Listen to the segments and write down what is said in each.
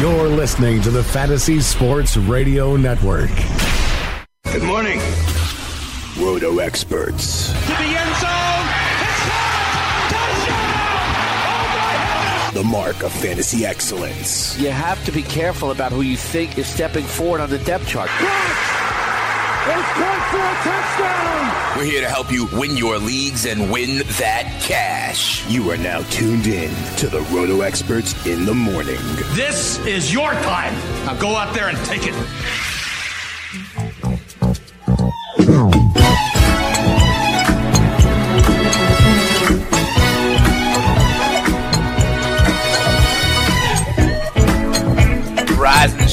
You're listening to the Fantasy Sports Radio Network. Good morning, Roto experts. To the end zone. It's Touchdown! The mark of fantasy excellence. You have to be careful about who you think is stepping forward on the depth chart. It's good for a touchdown! We're here to help you win your leagues and win that cash. You are now tuned in to the Roto experts in the morning. This is your time. Now go out there and take it.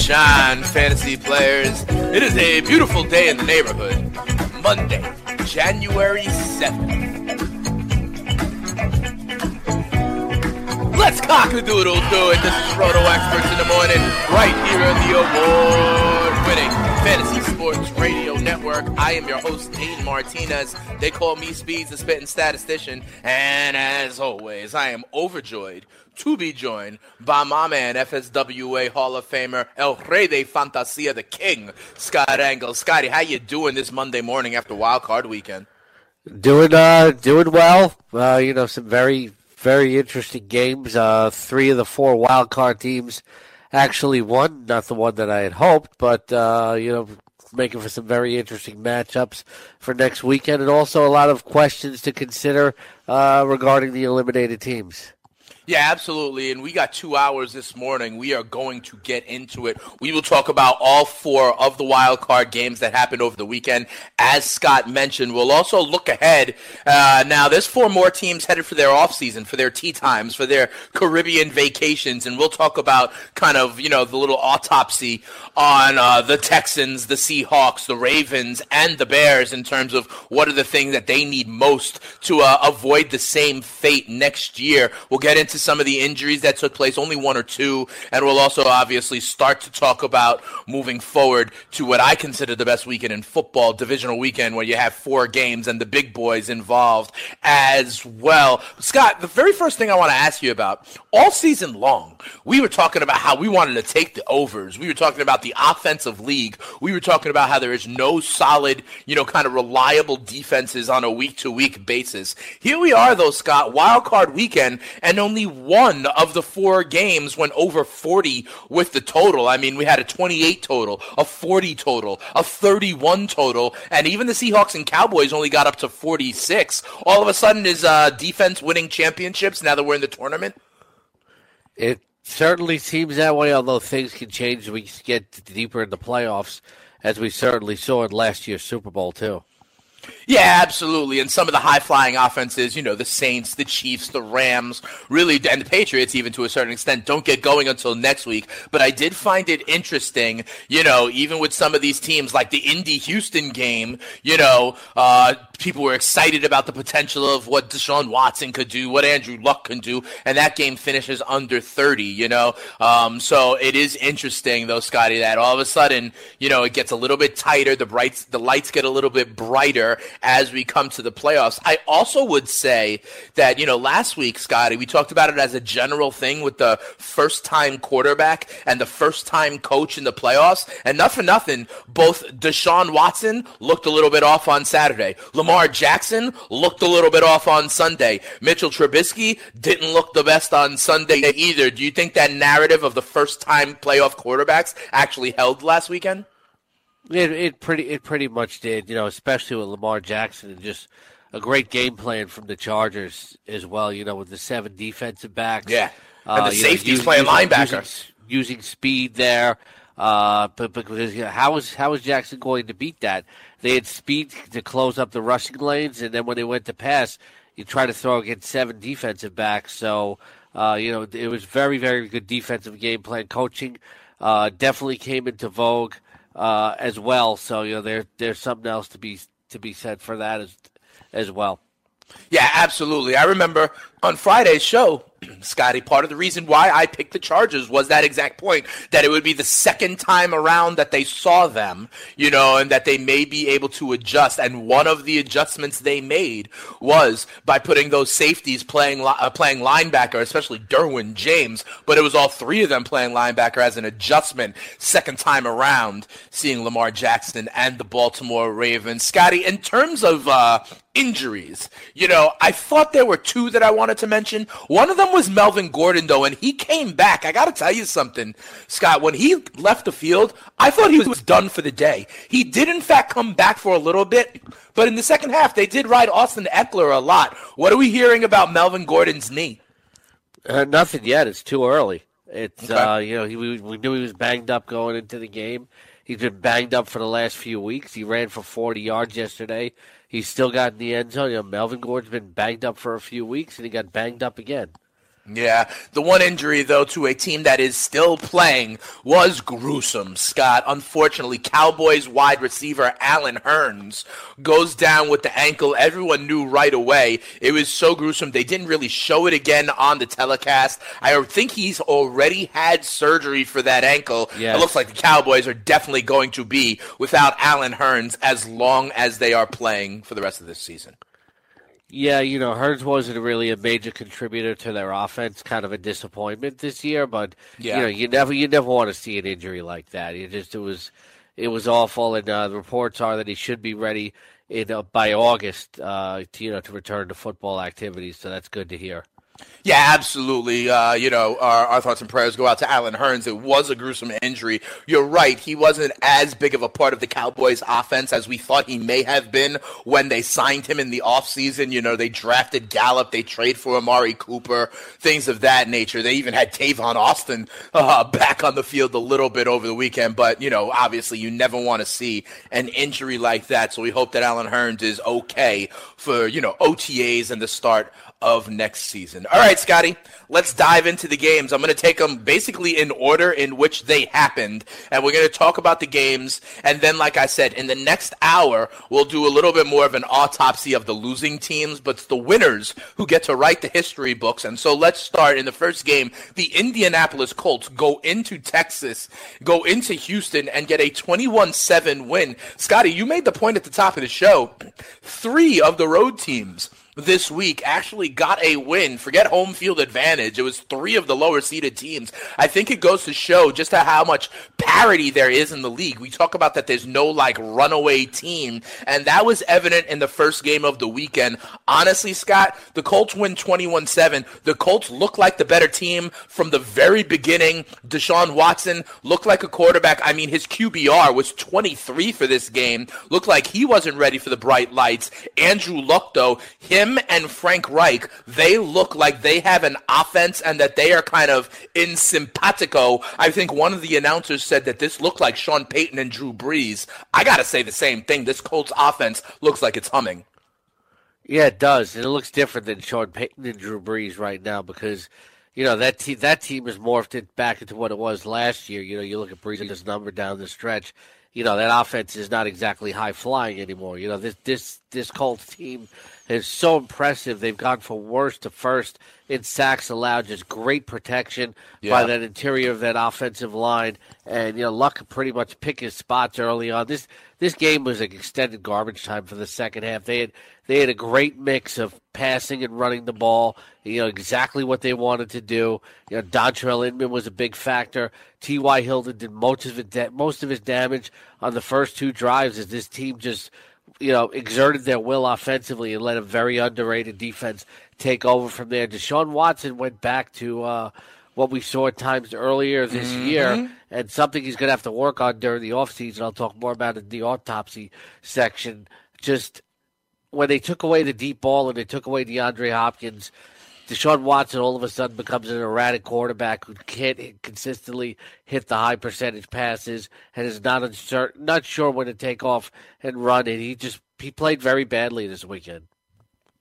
Shine, fantasy players. It is a beautiful day in the neighborhood. Monday, January 7th. Let's cock the doodle do it. This is Roto Experts in the morning, right here on the award winning Fantasy Sports Radio Network. I am your host, Dane Martinez. They call me Speeds, the spitting statistician. And as always, I am overjoyed to be joined by my man, FSWA Hall of Famer, El Rey de Fantasia, the King, Scott Engel. Scotty, how you doing this Monday morning after Wild Card Weekend? Doing uh doing well. Uh, you know, some very very interesting games. Uh, three of the four wild card teams actually won. Not the one that I had hoped, but uh, you know, making for some very interesting matchups for next weekend, and also a lot of questions to consider uh, regarding the eliminated teams. Yeah, absolutely. And we got two hours this morning. We are going to get into it. We will talk about all four of the wild card games that happened over the weekend. As Scott mentioned, we'll also look ahead. Uh, now, there's four more teams headed for their off season, for their tea times, for their Caribbean vacations, and we'll talk about kind of you know the little autopsy on uh, the Texans, the Seahawks, the Ravens, and the Bears in terms of what are the things that they need most to uh, avoid the same fate next year. We'll get into some of the injuries that took place, only one or two, and we'll also obviously start to talk about moving forward to what I consider the best weekend in football, divisional weekend, where you have four games and the big boys involved as well. Scott, the very first thing I want to ask you about, all season long, we were talking about how we wanted to take the overs. We were talking about the offensive league. We were talking about how there is no solid, you know, kind of reliable defenses on a week to week basis. Here we are, though, Scott, wild card weekend, and only one of the four games went over 40 with the total. I mean, we had a 28 total, a 40 total, a 31 total, and even the Seahawks and Cowboys only got up to 46. All of a sudden, is uh, defense winning championships now that we're in the tournament? It certainly seems that way, although things can change as we get deeper in the playoffs, as we certainly saw in last year's Super Bowl, too. Yeah, absolutely. And some of the high flying offenses, you know, the Saints, the Chiefs, the Rams, really, and the Patriots, even to a certain extent, don't get going until next week. But I did find it interesting, you know, even with some of these teams like the Indy Houston game, you know, uh, people were excited about the potential of what Deshaun Watson could do, what Andrew Luck can do, and that game finishes under 30, you know. Um, so it is interesting, though, Scotty, that all of a sudden, you know, it gets a little bit tighter, the brights, the lights get a little bit brighter as we come to the playoffs. I also would say that, you know, last week, Scotty, we talked about it as a general thing with the first time quarterback and the first time coach in the playoffs. And not for nothing, both Deshaun Watson looked a little bit off on Saturday. Lamar Jackson looked a little bit off on Sunday. Mitchell Trubisky didn't look the best on Sunday either. Do you think that narrative of the first time playoff quarterbacks actually held last weekend? It, it pretty it pretty much did, you know, especially with Lamar Jackson and just a great game plan from the Chargers as well. You know, with the seven defensive backs, yeah, and uh, the know, safeties using- playing using- linebacker. using, using speed there. Uh, but because you know, how was how was Jackson going to beat that? They had speed to close up the rushing lanes, and then when they went to pass, you try to throw against seven defensive backs. So uh, you know it was very very good defensive game plan coaching. Uh, definitely came into vogue uh, as well. So you know there there's something else to be to be said for that as as well. Yeah, absolutely. I remember on Friday's show, Scotty, part of the reason why I picked the Chargers was that exact point that it would be the second time around that they saw them, you know, and that they may be able to adjust. And one of the adjustments they made was by putting those safeties playing uh, playing linebacker, especially Derwin James. But it was all three of them playing linebacker as an adjustment second time around, seeing Lamar Jackson and the Baltimore Ravens. Scotty, in terms of uh, injuries. You know, I thought there were two that I wanted to mention. One of them was Melvin Gordon, though, and he came back. I got to tell you something, Scott. When he left the field, I thought he was done for the day. He did, in fact, come back for a little bit, but in the second half, they did ride Austin Ekeler a lot. What are we hearing about Melvin Gordon's knee? Uh, nothing yet. It's too early. It's Okay. uh, you know he, we, we knew he was banged up going into the game. He's been banged up for the last few weeks. He ran for 40 yards yesterday. He's still got in the end zone. You know, Melvin Gordon's been banged up for a few weeks, and he got banged up again. Yeah, the one injury though to a team that is still playing was gruesome, Scott. Unfortunately, Cowboys wide receiver Allen Hurns goes down with the ankle. Everyone knew right away. It was so gruesome. They didn't really show it again on the telecast. I think he's already had surgery for that ankle. Yes. It looks like the Cowboys are definitely going to be without Allen Hurns as long as they are playing for the rest of this season. Yeah, you know, Hurns wasn't really a major contributor to their offense. Kind of a disappointment this year, but Yeah. you know, you never you never want to see an injury like that. It just it was it was awful, and uh, the reports are that he should be ready in uh, by August, uh, to, you know, to return to football activities. So that's good to hear. Yeah, absolutely. Uh, you know, our, our thoughts and prayers go out to Allen Hurns. It was a gruesome injury. You're right. He wasn't as big of a part of the Cowboys offense as we thought he may have been when they signed him in the offseason. You know, they drafted Gallup, they trade for Amari Cooper, things of that nature. They even had Tavon Austin uh, back on the field a little bit over the weekend. But, you know, obviously you never want to see an injury like that. So we hope that Allen Hurns is okay for, you know, OTAs and the start of next season. All right, Scotty, let's dive into the games. I'm going to take them basically in order in which they happened, and we're going to talk about the games. And then, like I said, in the next hour, we'll do a little bit more of an autopsy of the losing teams, but it's the winners who get to write the history books. And so let's start in the first game. The Indianapolis Colts go into Texas, go into Houston, and get a 21 7 win. Scotty, you made the point at the top of the show. Three of the road teams this week actually got a win. Forget home field advantage. It was three of the lower seeded teams. I think it goes to show just how much parity there is in the league. We talk about that there's no like runaway team, and that was evident in the first game of the weekend. Honestly, Scott, the Colts win 21 7. The Colts look like the better team from the very beginning. Deshaun Watson looked like a quarterback. I mean, his QBR was 23 for this game. Looked like he wasn't ready for the bright lights. Andrew Luck, though, him and Frank Reich, they look like they have an offense and that they are kind of in simpatico. I think one of the announcers said that this looked like Sean Payton and Drew Brees. I got to say the same thing. This Colts offense looks like it's humming. Yeah, it does, and it looks different than Sean Payton and Drew Brees right now because you know that te- that team has morphed it back into what it was last year. You know, you look at Brees' and his number down the stretch. You know that offense is not exactly high flying anymore. You know this this this Colts team is so impressive. They've gone from worst to first in sacks allowed, just great protection by that interior of that offensive line, and you know Luck could pretty much pick his spots early on. This this game was an extended garbage time for the second half. They had they had a great mix of passing and running the ball. You know exactly what they wanted to do. You know Dontrelle Inman was a big factor. T. Y. Hilton did most of it, most of his damage on the first two drives as this team just you know, exerted their will offensively and let a very underrated defense take over from there. Deshaun Watson went back to uh, what we saw at times earlier this mm-hmm. year, and something he's going to have to work on during the offseason. I'll talk more about it in the autopsy section. Just when they took away the deep ball and they took away DeAndre Hopkins, Deshaun Watson all of a sudden becomes an erratic quarterback who can't consistently hit the high percentage passes and is not uncertain, not sure when to take off and run. And he just he played very badly this weekend.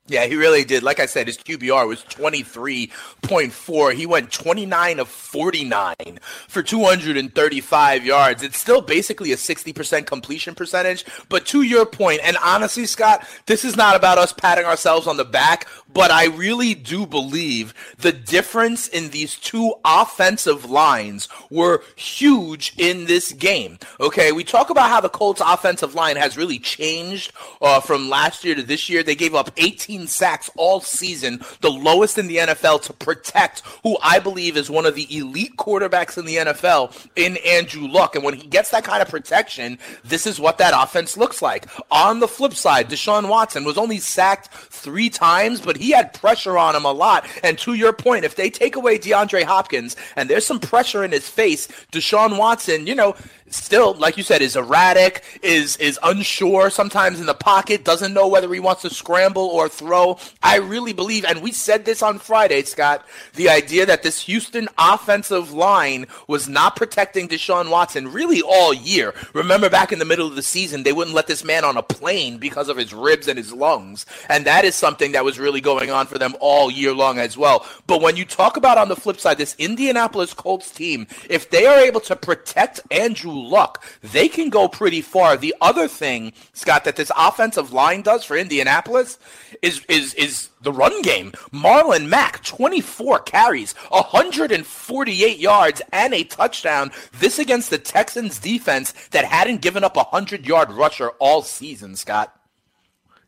Yeah, he really did. Like I said, his QBR was 23.4. He went 29 of 49 for 235 yards. It's still basically a 60% completion percentage. But to your point, and honestly, Scott, this is not about us patting ourselves on the back, but I really do believe the difference in these two offensive lines were huge in this game. Okay, we talk about how the Colts offensive line has really changed uh, from last year to this year. They gave up 18 18 sacks all season, the lowest in the NFL to protect who I believe is one of the elite quarterbacks in the NFL in Andrew Luck. And when he gets that kind of protection, this is what that offense looks like. On the flip side, Deshaun Watson was only sacked three times, but he had pressure on him a lot. And to your point, if they take away DeAndre Hopkins and there's some pressure in his face, Deshaun Watson, you know, still, like you said, is erratic, is is unsure sometimes in the pocket, doesn't know whether he wants to scramble or throw. I really believe, and we said this on Friday, Scott, the idea that this Houston offensive line was not protecting Deshaun Watson really all year. Remember back in the middle of the season, they wouldn't let this man on a plane because of his ribs and his lungs. And that is something that was really going on for them all year long as well. But when you talk about on the flip side, this Indianapolis Colts team, if they are able to protect Andrew luck, they can go pretty far. The other thing, Scott, that this offensive line does for Indianapolis is is is the run game. Marlon Mack, 24 carries, 148 yards, and a touchdown. This against the Texans defense that hadn't given up a 100 yard rusher all season, Scott.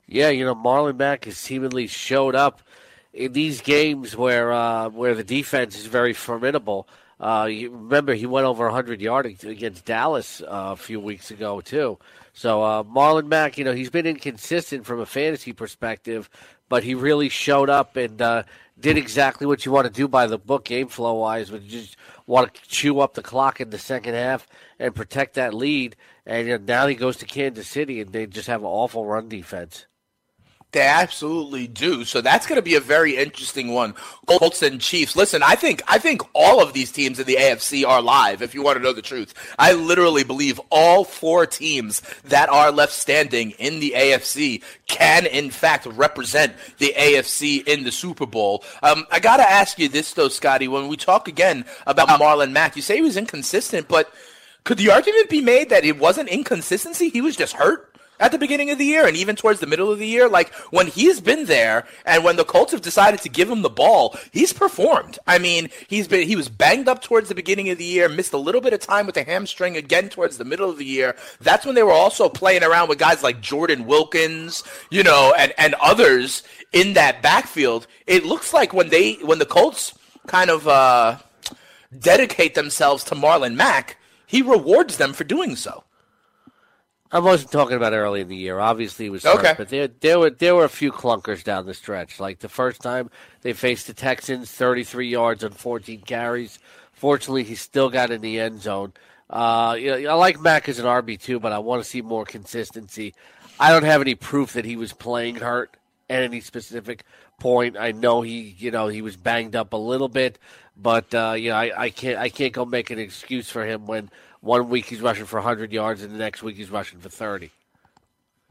Yeah, you know, Marlon Mack has seemingly showed up in these games where uh, where the defense is very formidable. Uh, remember he went over 100 yards against Dallas uh, a few weeks ago too. So uh, Marlon Mack, you know, he's been inconsistent from a fantasy perspective, but he really showed up and uh, did exactly what you want to do by the book, game flow wise, but you just want to chew up the clock in the second half and protect that lead. And you know, now he goes to Kansas City, and they just have an awful run defense. They absolutely do. So that's going to be a very interesting one. Colts and Chiefs. Listen, I think I think all of these teams in the AFC are live. If you want to know the truth, I literally believe all four teams that are left standing in the AFC can, in fact, represent the AFC in the Super Bowl. Um, I got to ask you this though, Scotty. When we talk again about Marlon Mack, you say he was inconsistent, but could the argument be made that it wasn't inconsistency? He was just hurt at the beginning of the year and even towards the middle of the year. Like when he's been there and when the Colts have decided to give him the ball, he's performed. I mean, he's been he was banged up towards the beginning of the year, missed a little bit of time with the hamstring again towards the middle of the year. That's when they were also playing around with guys like Jordan Wilkins, you know, and and others in that backfield. It looks like when they when the Colts kind of uh dedicate themselves to Marlon Mack, he rewards them for doing so. I wasn't talking about early in the year. Obviously, it was hurt, okay. but there there were there were a few clunkers down the stretch. Like the first time they faced the Texans, 33 yards on 14 carries. Fortunately, he still got in the end zone. Uh, you know, I like Mack as an RB too, but I want to see more consistency. I don't have any proof that he was playing hurt at any specific point. I know he, you know, he was banged up a little bit, but uh, you know, I, I can't I can't go make an excuse for him when one week he's rushing for 100 yards, and the next week he's rushing for 30.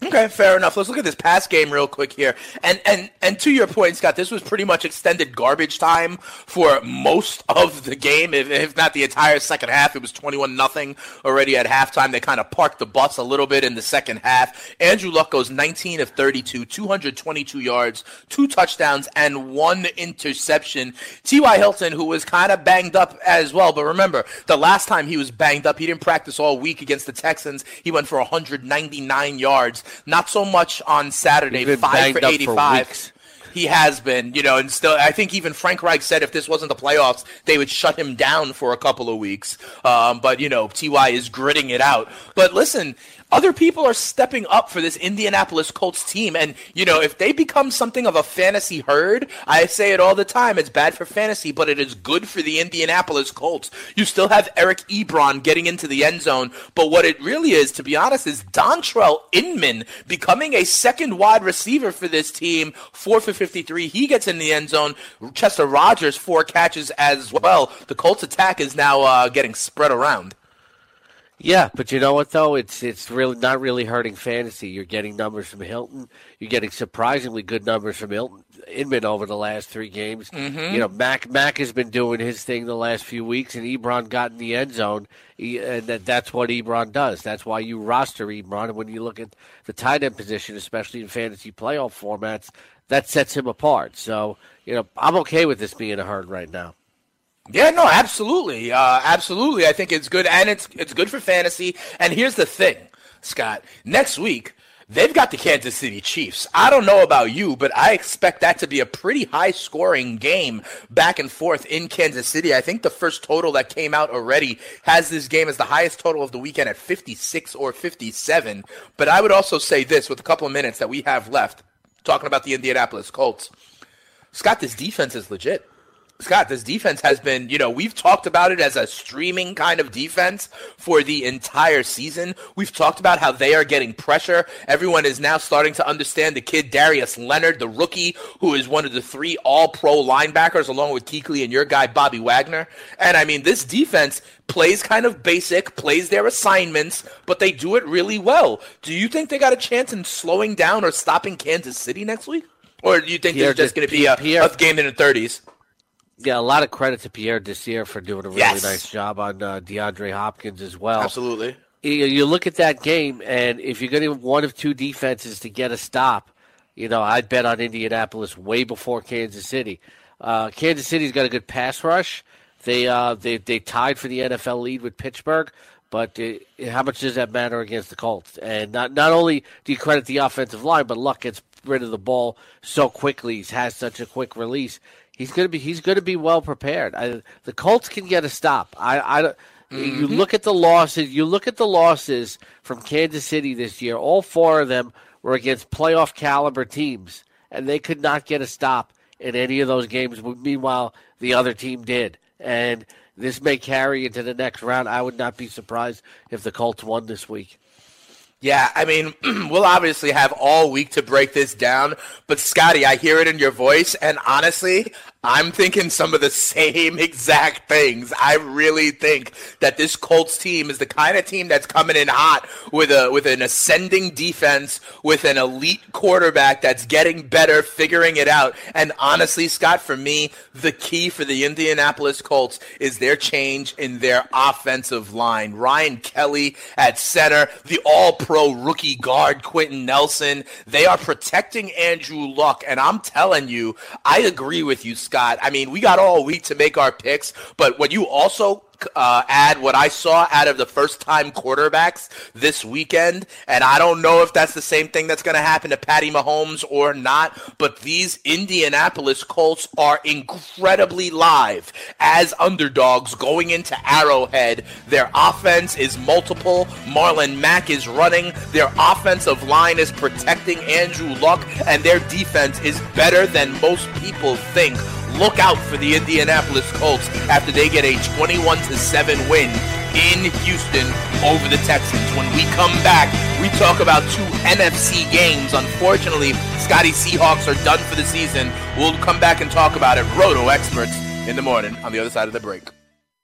Okay, fair enough. Let's look at this pass game real quick here. And and and to your point, Scott, this was pretty much extended garbage time for most of the game, if, if not the entire second half. It was 21 nothing already at halftime. They kind of parked the bus a little bit in the second half. Andrew Luck goes 19 of 32, 222 yards, two touchdowns, and one interception. T.Y. Hilton, who was kind of banged up as well, but remember, the last time he was banged up, he didn't practice all week against the Texans. He went for 199 yards. Not so much on Saturday, five for 85. For he has been, you know, and still, I think even Frank Reich said if this wasn't the playoffs, they would shut him down for a couple of weeks. Um, but, you know, Ty is gritting it out. But listen, other people are stepping up for this Indianapolis Colts team. And, you know, if they become something of a fantasy herd, I say it all the time, it's bad for fantasy, but it is good for the Indianapolis Colts. You still have Eric Ebron getting into the end zone, but what it really is, to be honest, is Dontrelle Inman becoming a second wide receiver for this team, four for 53. He gets in the end zone. Chester Rogers, four catches as well. The Colts attack is now uh, getting spread around. Yeah, but you know what though? It's it's really not really hurting fantasy. You're getting numbers from Hilton. You're getting surprisingly good numbers from Hilton Inman over the last three games. Mm-hmm. You know, Mack Mack has been doing his thing the last few weeks, and Ebron got in the end zone, and that, that's what Ebron does. That's why you roster Ebron. And when you look at the tight end position, especially in fantasy playoff formats, that sets him apart. So you know, I'm okay with this being a herd right now. Yeah, no, absolutely, uh, absolutely. I think it's good, and it's it's good for fantasy. And here's the thing, Scott. Next week they've got the Kansas City Chiefs. I don't know about you, but I expect that to be a pretty high scoring game back and forth in Kansas City. I think the first total that came out already has this game as the highest total of the weekend at 56 or 57. But I would also say this with a couple of minutes that we have left, talking about the Indianapolis Colts. Scott, this defense is legit. Scott, this defense has been, you know, we've talked about it as a streaming kind of defense for the entire season. We've talked about how they are getting pressure. Everyone is now starting to understand the kid Darius Leonard, the rookie, who is one of the three all pro linebackers, along with Kuechly and your guy, Bobby Wagner. And I mean, this defense plays kind of basic, plays their assignments, but they do it really well. Do you think they got a chance in slowing down or stopping Kansas City next week? Or do you think Pierre, there's just going to be a, Pierre, a game in the 30s? Yeah, a lot of credit to Pierre Desir for doing a really Yes. nice job on uh, DeAndre Hopkins as well. Absolutely. You, you look at that game, and if you're going to one of two defenses to get a stop, you know, I'd bet on Indianapolis way before Kansas City. Uh, Kansas City's got a good pass rush. They uh, they they tied for the NFL lead with Pittsburgh, but uh, how much does that matter against the Colts? And not not only do you credit the offensive line, but Luck gets rid of the ball so quickly. He has such a quick release. He's gonna be he's gonna be well prepared. I, the Colts can get a stop. I, I don't- you look at the losses. You look at the losses from Kansas City this year. All four of them were against playoff caliber teams, and they could not get a stop in any of those games. Meanwhile, the other team did, and this may carry into the next round. I would not be surprised if the Colts won this week. Yeah, I mean, we'll obviously have all week to break this down, but Scotty, I hear it in your voice, and honestly, I'm thinking some of the same exact things. I really think that this Colts team is the kind of team that's coming in hot with a with an ascending defense, with an elite quarterback that's getting better, figuring it out. And honestly, Scott, for me, the key for the Indianapolis Colts is their change in their offensive line. Ryan Kelly at center, the all-pro rookie guard Quenton Nelson. They are protecting Andrew Luck, and I'm telling you, I agree with you, Scott. I mean, we got all week to make our picks, but when you also uh, add what I saw out of the first time quarterbacks this weekend. And I don't know if that's the same thing that's going to happen to Patty Mahomes or not. But these Indianapolis Colts are incredibly live as underdogs going into Arrowhead. Their offense is multiple. Marlon Mack is running. Their offensive line is protecting Andrew Luck. And their defense is better than most people think look out for the Indianapolis Colts after they get a 21 to 7 win in Houston over the Texans. When we come back, we talk about two NFC games. Unfortunately, Scotty Seahawks are done for the season. We'll come back and talk about it. Roto experts in the morning on the other side of the break.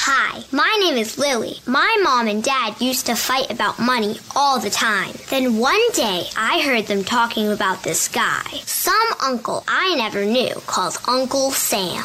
Hi, my name is Lily. My mom and dad used to fight about money all the time. Then one day I heard them talking about this guy, some uncle I never knew called Uncle Sam.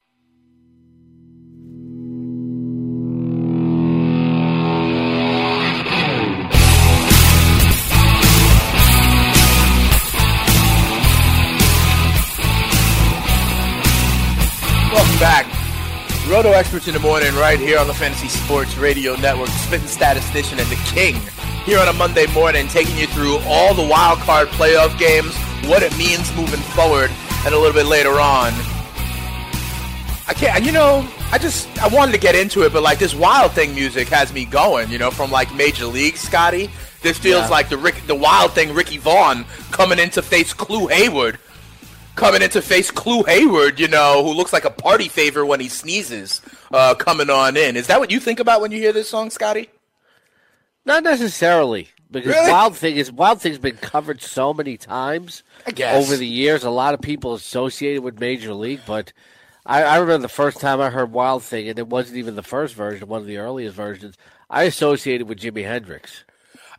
Back. Roto Experts in the Morning right here on the Fantasy Sports Radio Network. Spitting Statistician and the King here on a Monday morning taking you through all the wild card playoff games, what it means moving forward, and a little bit later on. I can't, you know, I just, I wanted to get into it, but like this Wild Thing music has me going, you know, from like Major League, Scotty. This feels Yeah. like the Rick, the Wild Thing Ricky Vaughn coming in to face Clu Haywood coming in to face Clu Haywood, you know, who looks like a party favor when he sneezes, uh, coming on in. Is that what you think about when you hear this song, Scotty? Not necessarily, because Really? Wild Thing is Wild Thing's been covered so many times over the years. A lot of people associated with Major League, but I, I remember the first time I heard Wild Thing, and it wasn't even the first version, one of the earliest versions. I associated with Jimi Hendrix.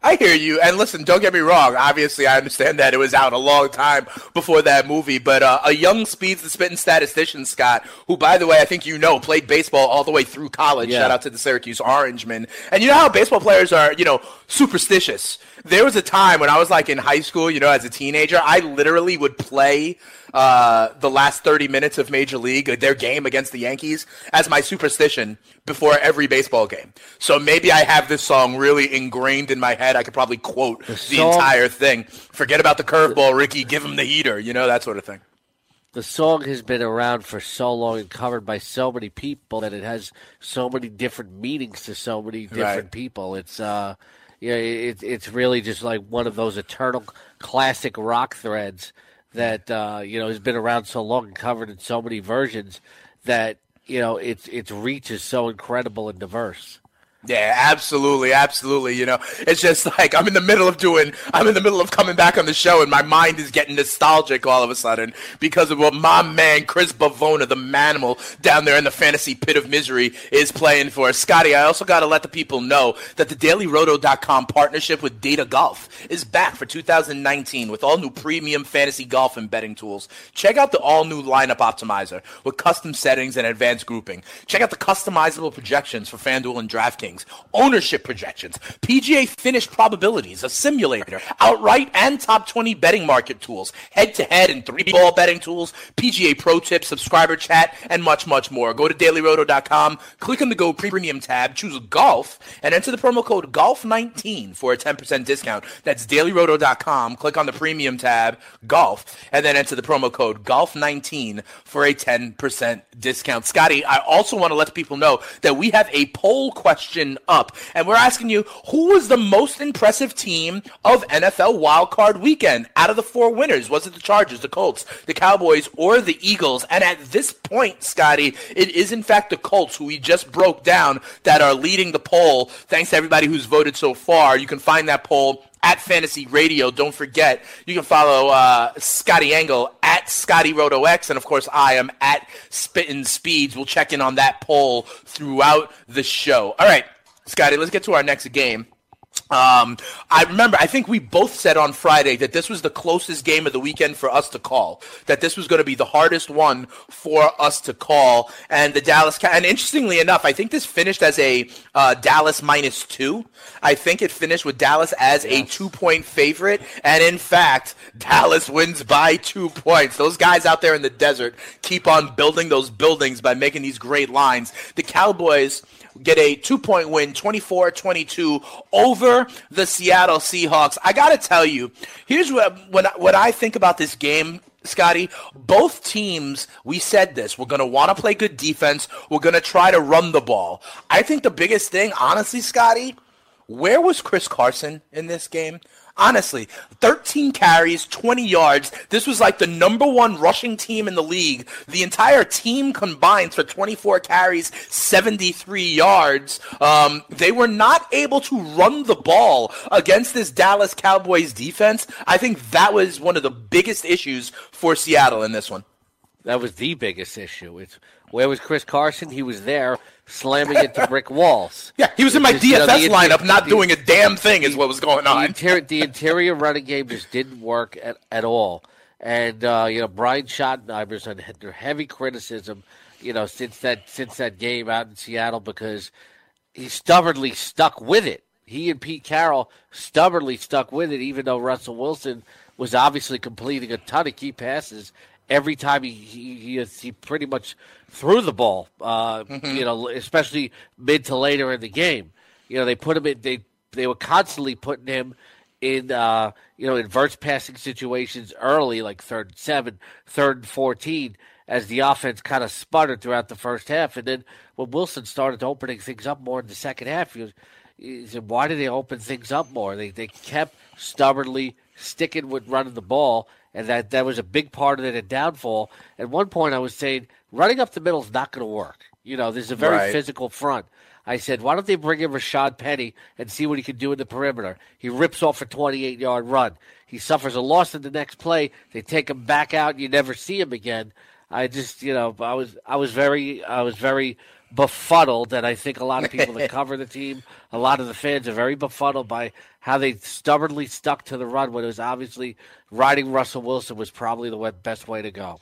I hear you. And listen, don't get me wrong. Obviously, I understand that it was out a long time before that movie. But uh, a young Speeds the Spitting statistician, Scott, who, by the way, I think you know, played baseball all the way through college. Yeah. Shout out to the Syracuse Orange Orangemen. And you know how baseball players are, you know, superstitious. There was a time when I was like in high school, you know, as a teenager, I literally would play uh, the last 30 minutes of Major League, uh, their game against the Yankees, as my superstition before every baseball game. So maybe I have this song really ingrained in my head. I could probably quote the, song- entire thing. Forget about the curveball, Ricky. Give him the heater. You know, that sort of thing. The song has been around for so long and covered by so many people that it has so many different meanings to so many different Right. people. It's uh, yeah, it, it's really just like one of those eternal classic rock threads that uh, you know has been around so long and covered in so many versions that you know its its reach is so incredible and diverse. Yeah, absolutely, absolutely. You know, it's just like I'm in the middle of doing, I'm in the middle of coming back on the show, and my mind is getting nostalgic all of a sudden because of what my man Chris Bavona, the manimal down there in the fantasy pit of misery, is playing for. Scotty, I also got to let the people know that the DailyRoto.com partnership with Data Golf is back for 2019 with all new premium fantasy golf and betting tools. Check out the all new lineup optimizer with custom settings and advanced grouping. Check out the customizable projections for FanDuel and DraftKings, ownership projections, PGA finish probabilities, a simulator, outright and top 20 betting market tools, head to head and three ball betting tools, PGA Pro Tips, subscriber chat, and much, much more. Go to dailyroto.com, click on the Go Premium tab, choose golf, and enter the promo code GOLF19 for a 10% discount. That's dailyroto.com, click on the Premium tab, golf, and then enter the promo code GOLF19 for a 10% discount. Scotty, I also want to let people know that we have a poll question up, and we're asking you who was the most impressive team of NFL wildcard weekend out of the four winners? Was it the Chargers, the Colts, the Cowboys, or the Eagles? And at this point, Scotty, it is in fact the Colts who we just broke down that are leading the poll. Thanks to everybody who's voted so far. You can find that poll at Fantasy Radio. Don't forget, you can follow uh, Scotty Engel at Scotty Roto X, and of course, I am at Spittin' Speeds. We'll check in on that poll throughout the show. All right, Scotty, let's get to our next game. Um, I remember, I think we both said on Friday that this was the closest game of the weekend for us to call. That this was going to be the hardest one for us to call. And the Dallas, and interestingly enough, I think this finished as a uh, Dallas minus two. I think it finished with Dallas as a two point favorite. And in fact, Dallas wins by two points. Those guys out there in the desert keep on building those buildings by making these great lines. The Cowboys get a two point win, 24 22 over the Seattle Seahawks. I got to tell you, here's what, when, what I think about this game. Scotty, both teams, we said this. We're going to want to play good defense. We're going to try to run the ball. I think the biggest thing, honestly, Scotty, where was Chris Carson in this game? Honestly, 13 carries, 20 yards. This was like the number one rushing team in the league. The entire team combined for 24 carries, 73 yards. Um, they were not able to run the ball against this Dallas Cowboys defense. I think that was one of the biggest issues for Seattle in this one. That was the biggest issue. It's where was Chris Carson? He was there slamming into brick walls. Yeah, he was in my DFS you know, lineup, not the, doing a damn thing, is what was going on. The interior, the interior running game just didn't work at, at all. And uh, you know, Brian Schottenheimer's under heavy criticism, you know, since that since that game out in Seattle because he stubbornly stuck with it. He and Pete Carroll stubbornly stuck with it, even though Russell Wilson was obviously completing a ton of key passes every time he he, he, he pretty much threw the ball. Uh, mm-hmm. You know, especially mid to later in the game. You know, they put him in. They they were constantly putting him in uh, you know inverse passing situations early, like third and seven, third and fourteen, as the offense kind of sputtered throughout the first half. And then when Wilson started opening things up more in the second half, he, was, he said, "Why did they open things up more?" They they kept stubbornly sticking with running the ball, and that that was a big part of it. downfall. At one point, I was saying running up the middle is not going to work. You know, there's a very right. physical front. I said, why don't they bring in Rashaad Penny and see what he can do in the perimeter? He rips off a 28 yard run. He suffers a loss in the next play. They take him back out. You never see him again. I just, you know, I was, I was very, I was very befuddled, and I think a lot of people that cover the team, a lot of the fans are very befuddled by how they stubbornly stuck to the run when it was obviously riding Russell Wilson was probably the best way to go.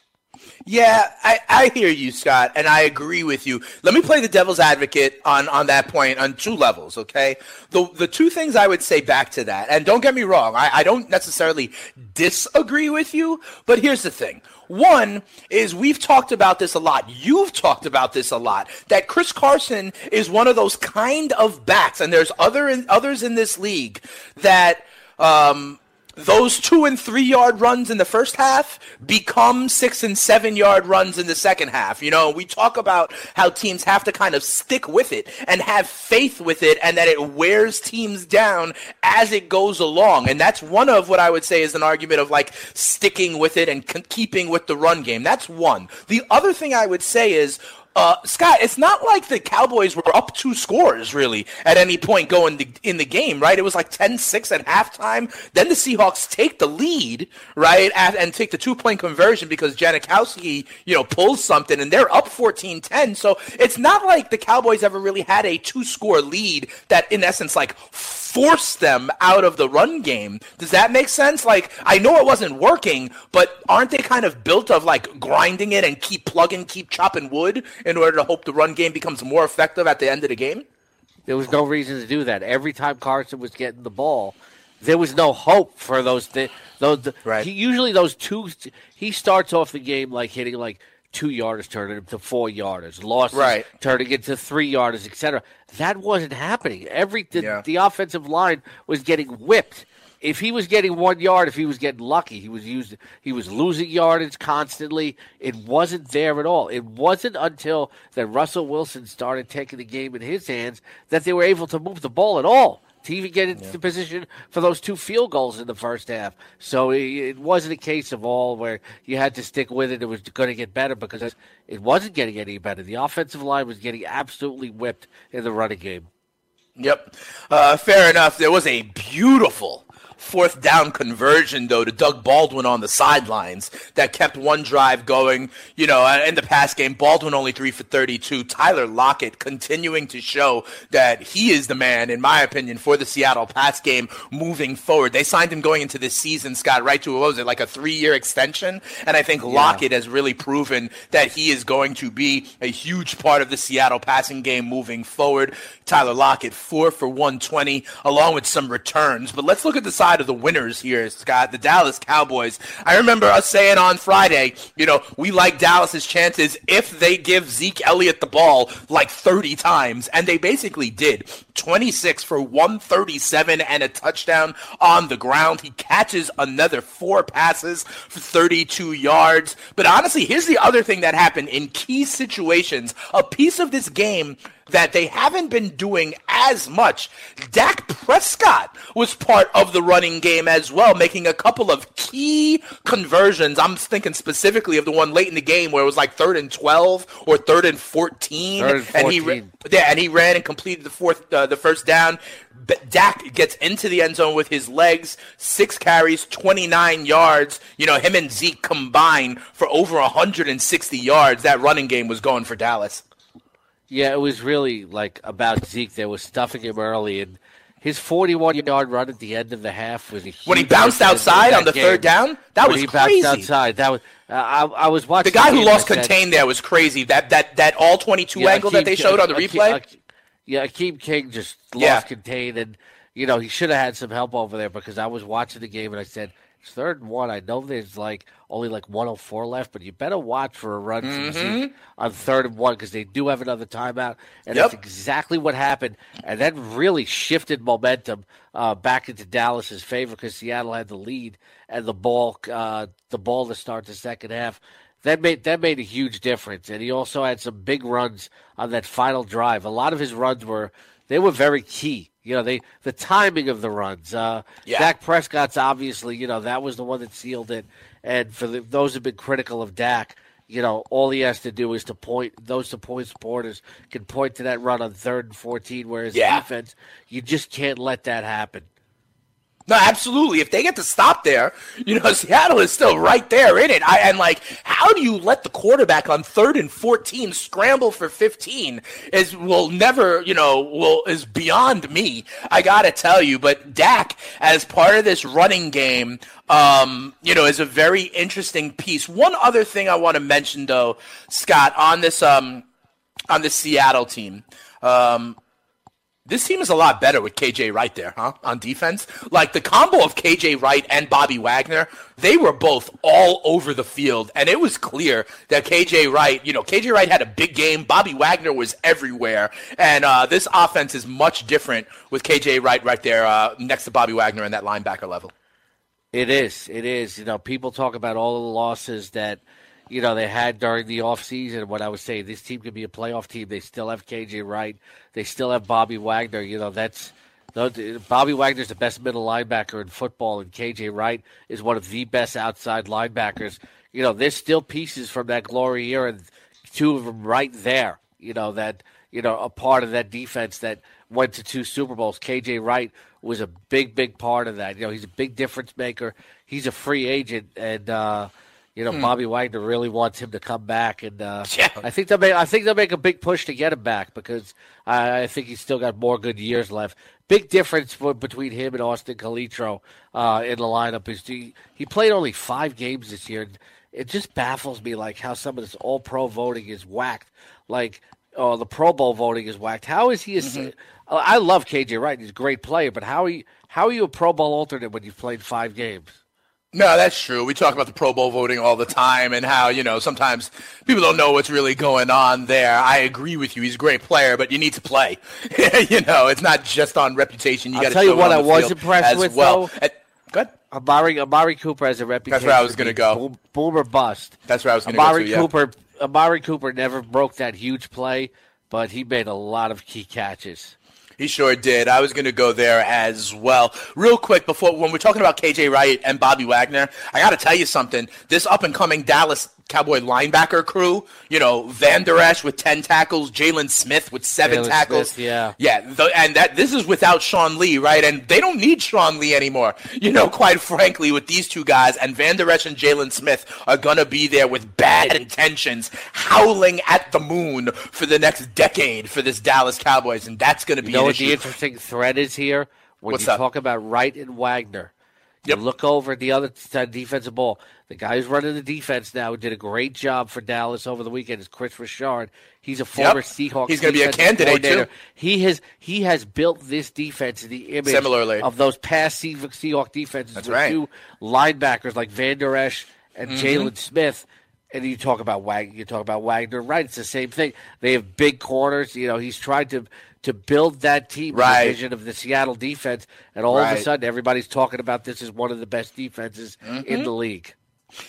Yeah, I, I hear you, Scott, and I agree with you. Let me play the devil's advocate on, on that point on two levels, okay? The the two things I would say back to that, and don't get me wrong, I, I don't necessarily disagree with you, but here's the thing. One is we've talked about this a lot. You've talked about this a lot. That Chris Carson is one of those kind of bats, and there's other in, others in this league that um, those two and three yard runs in the first half become six and seven yard runs in the second half. You know, we talk about how teams have to kind of stick with it and have faith with it and that it wears teams down as it goes along. And that's one of what I would say is an argument of like sticking with it and keeping with the run game. That's one. The other thing I would say is uh, Scott, it's not like the Cowboys were up two scores really at any point going in the game, right? It was like 10-6 at halftime. Then the Seahawks take the lead, right, at, and take the two-point conversion because Janikowski, you know, pulls something, and they're up 14-10. So it's not like the Cowboys ever really had a two-score lead that, in essence, like force them out of the run game. Does that make sense? Like, I know it wasn't working, but aren't they kind of built of like grinding it and keep plugging, keep chopping wood in order to hope the run game becomes more effective at the end of the game? There was no reason to do that. Every time Carson was getting the ball, there was no hope for those. Th- those right. He, usually those two. He starts off the game like hitting like two yarders turning into four yarders, losses right. turning into three yarders, etc. That wasn't happening. Every the, yeah. the offensive line was getting whipped. If he was getting one yard, if he was getting lucky, he was using he was losing yardage constantly. It wasn't there at all. It wasn't until that Russell Wilson started taking the game in his hands that they were able to move the ball at all to even get into yeah. position for those two field goals in the first half. So it, it, wasn't a case of all where you had to stick with it. It was going to get better because it wasn't getting any better. The offensive line was getting absolutely whipped in the running game. Yep. Uh, fair enough. There was a beautiful fourth down conversion, though, to Doug Baldwin on the sidelines that kept one drive going. You know, uh, in the past game, Baldwin only three for 32. Tyler Lockett continuing to show that he is the man, in my opinion, for the Seattle pass game moving forward. They signed him going into this season, Scott, right to, what was it, like a three year extension? And I think Lockett yeah. has really proven that he is going to be a huge part of the Seattle passing game moving forward. Tyler Lockett, four for 120, along with some returns. But let's look at the side of the winners here, Scott, the Dallas Cowboys. I remember us saying on Friday, you know, we like Dallas's chances if they give Zeke Elliott the ball like 30 times. And they basically did. 26 for 137 and a touchdown on the ground. He catches another four passes for 32 yards. But honestly, here's the other thing that happened in key situations. A piece of this game that they haven't been doing as much. Dak Prescott was part of the running game as well, making a couple of key conversions. I'm thinking specifically of the one late in the game where it was like third and 12 or third and 14. Third and 14. And he, yeah, and he ran and completed the fourth, uh, the first down. But Dak gets into the end zone with his legs, six carries, 29 yards. You know, him and Zeke combined for over 160 yards. That running game was going for Dallas. Yeah, it was really like about Zeke. They were stuffing him early, and his 41 yard run at the end of the half was a when he bounced outside on the game. third down. That when was he crazy. bounced outside. That was uh, I, I was watching the guy the who lost contain there was crazy. That that that all 22 yeah, angle Akeem, that they showed on the replay. Akeem, yeah, Akeem King just lost Yeah. contain, and you know he should have had some help over there because I was watching the game and I said. It's third and one. I know there's like only like 104 left, but you better watch for a run from Mhm. Zeke on third and one because they do have another timeout, and Yep. that's exactly what happened. And that really shifted momentum uh, back into Dallas's favor because Seattle had the lead and the ball, uh, the ball to start the second half. That made that made a huge difference, and he also had some big runs on that final drive. A lot of his runs were they were very key. You know, they the timing of the runs. Uh, Yeah. Dak Prescott's obviously, you know, that was the one that sealed it. And for the, those who've been critical of Dak, you know, all he has to do is to point. Those to point supporters can point to that run on third and fourteen. Whereas Yeah. defense, you just can't let that happen. No, absolutely. If they get to stop there, you know, Seattle is still right there in it. I, and like, how do you let the quarterback on third and fourteen scramble for fifteen? Is will never, you know, will is beyond me. I gotta tell you. But Dak, as part of this running game, um, you know, is a very interesting piece. One other thing I want to mention, though, Scott, on this um, on the Seattle team. Um, this team is a lot better with KJ Wright there, huh? On defense. Like the combo of KJ Wright and Bobby Wagner, they were both all over the field. And it was clear that KJ Wright, you know, KJ Wright had a big game. Bobby Wagner was everywhere. And uh, this offense is much different with KJ Wright right there uh, next to Bobby Wagner in that linebacker level. It is. It is. You know, people talk about all the losses that, you know, they had during the offseason. What I was saying this team could be a playoff team. They still have KJ Wright. They still have Bobby Wagner. You know, that's Bobby Wagner's the best middle linebacker in football, and KJ Wright is one of the best outside linebackers. You know, there's still pieces from that glory era, and two of them right there. You know that you know a part of that defense that went to two Super Bowls. KJ Wright was a big, big part of that. You know, he's a big difference maker. He's a free agent, and uh, you know Hmm. Bobby Wagner really wants him to come back. And uh, Yeah. I think they'll make I think they'll make a big push to get him back because I, I think he's still got more good years left. Big difference for, between him and Austin Calitro uh, in the lineup is he, he played only five games this year. And it just baffles me like how some of this All Pro voting is whacked. Like oh, the Pro Bowl voting is whacked. How is he? A, Mm-hmm. I love KJ Wright. He's a great player, but how are you? How are you a Pro Bowl alternate when you've played five games? No, that's true. We talk about the Pro Bowl voting all the time and how, you know, sometimes people don't know what's really going on there. I agree with you. He's a great player, but you need to play. you know, it's not just on reputation. You got to tell show you what I was impressed as with, well. though. Good. Amari Amari Cooper has a reputation. That's where I was gonna go. Boom, boomer bust. That's where I was going to go to, yeah. Cooper. Amari Cooper never broke that huge play, but he made a lot of key catches. He sure did. I was going to go there as well. Real quick before when we're talking about KJ Wright and Bobby Wagner, I got to tell you something. This up and coming Dallas Cowboy linebacker crew. You know, Vander Esch with ten tackles, Jaylon Smith with seven Jaylon tackles. Smith, yeah. yeah, the, and that this is without Sean Lee, right? And they don't need Sean Lee anymore. You know, quite frankly, with these two guys, and Vander Esch and Jaylon Smith are gonna be there with bad intentions, howling at the moon for the next decade for this Dallas Cowboys, and that's gonna be You know an what issue. the interesting thread is here? When What's you up? talk about Wright and Wagner, you look over at the other side defensive ball. The guy who's running the defense now did a great job for Dallas over the weekend is Kris Richard. He's a former Seahawks. He's gonna be a candidate, too. He has he has built this defense in the image Similarly. of those past Se- Seahawks defenses That's with right. two linebackers like Vander Esch and Mhm. Jaylon Smith. And you talk about Wagner, you talk about Wagner, right? It's the same thing. They have big corners. You know, he's tried to to build that team, Right. vision of the Seattle defense, and all of a sudden, everybody's talking about this as one of the best defenses in Mhm. the league.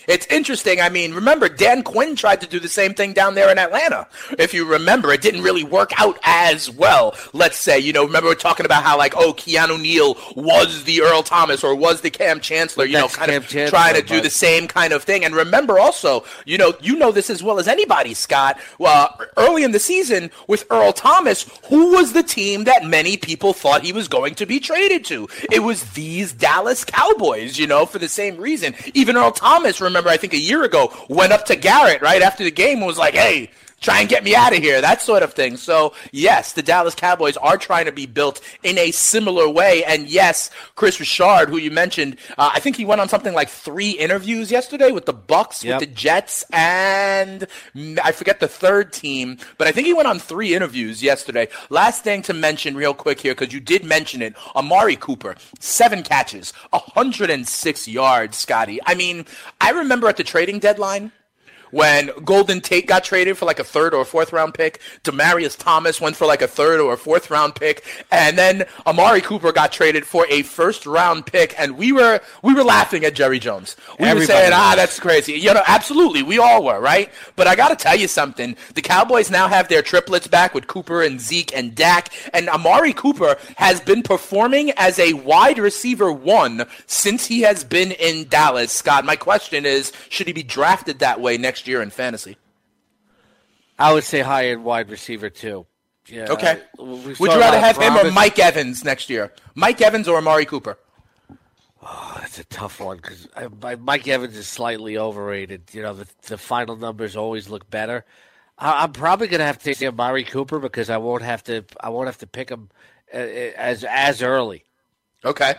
It's interesting. I mean, remember, Dan Quinn tried to do the same thing down there in Atlanta. If you remember, it didn't really work out as well. Let's say, you know, remember we're talking about how, like, oh, Keanu Neal was the Earl Thomas or was the Kam Chancellor, you know, kind Kam of Chancellor, trying to do but- the same kind of thing. And remember also, you know, you know this as well as anybody, Scott. Well, early in the season with Earl Thomas, who was the team that many people thought he was going to be traded to? It was these Dallas Cowboys, you know, for the same reason. Even Earl Thomas, remember, I think a year ago, went up to Garrett right after the game and was like, hey, try and get me out of here, that sort of thing. So, yes, the Dallas Cowboys are trying to be built in a similar way. And yes, Kris Richard, who you mentioned, uh, I think he went on something like three interviews yesterday with the Bucs, Yep. with the Jets, and I forget the third team, but I think he went on three interviews yesterday. Last thing to mention real quick here, because you did mention it, Amari Cooper, seven catches, 106 yards, Scotty. I mean, I remember at the trading deadline, when Golden Tate got traded for like a third or a fourth round pick, Demaryius Thomas went for like a third or a fourth round pick, and then Amari Cooper got traded for a first round pick, and we were we were laughing at Jerry Jones. We were Everybody saying, ah, that's crazy. You know, absolutely, we all were, right? But I got to tell you something: the Cowboys now have their triplets back with Cooper and Zeke and Dak, and Amari Cooper has been performing as a wide receiver one since he has been in Dallas. Scott, my question is, should he be drafted that way next year in fantasy? I would say high end wide receiver too. Yeah. Okay. uh, Would you rather have him or. Mike Evans next year? Mike Evans or Amari Cooper? Oh, that's a tough one because Mike Evans is slightly overrated. You know, the, the final numbers always look better. I, I'm probably going to have to take Amari Cooper because I won't have to. I won't have to pick him uh, as as early. Okay.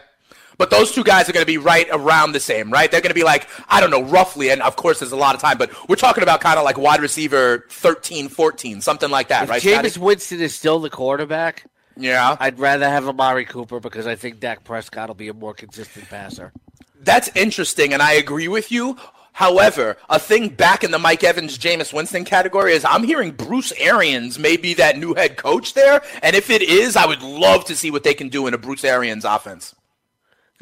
But those two guys are going to be right around the same, right? They're going to be like, I don't know, roughly, and of course there's a lot of time, but we're talking about kind of like wide receiver 13, 14, something like that, If right? Jameis? Winston is still the quarterback, yeah, I'd rather have Amari Cooper because I think Dak Prescott will be a more consistent passer. That's interesting, and I agree with you. However, a thing back in the Mike Evans, Jameis Winston category is I'm hearing Bruce Arians may be that new head coach there, and if it is, I would love to see what they can do in a Bruce Arians offense.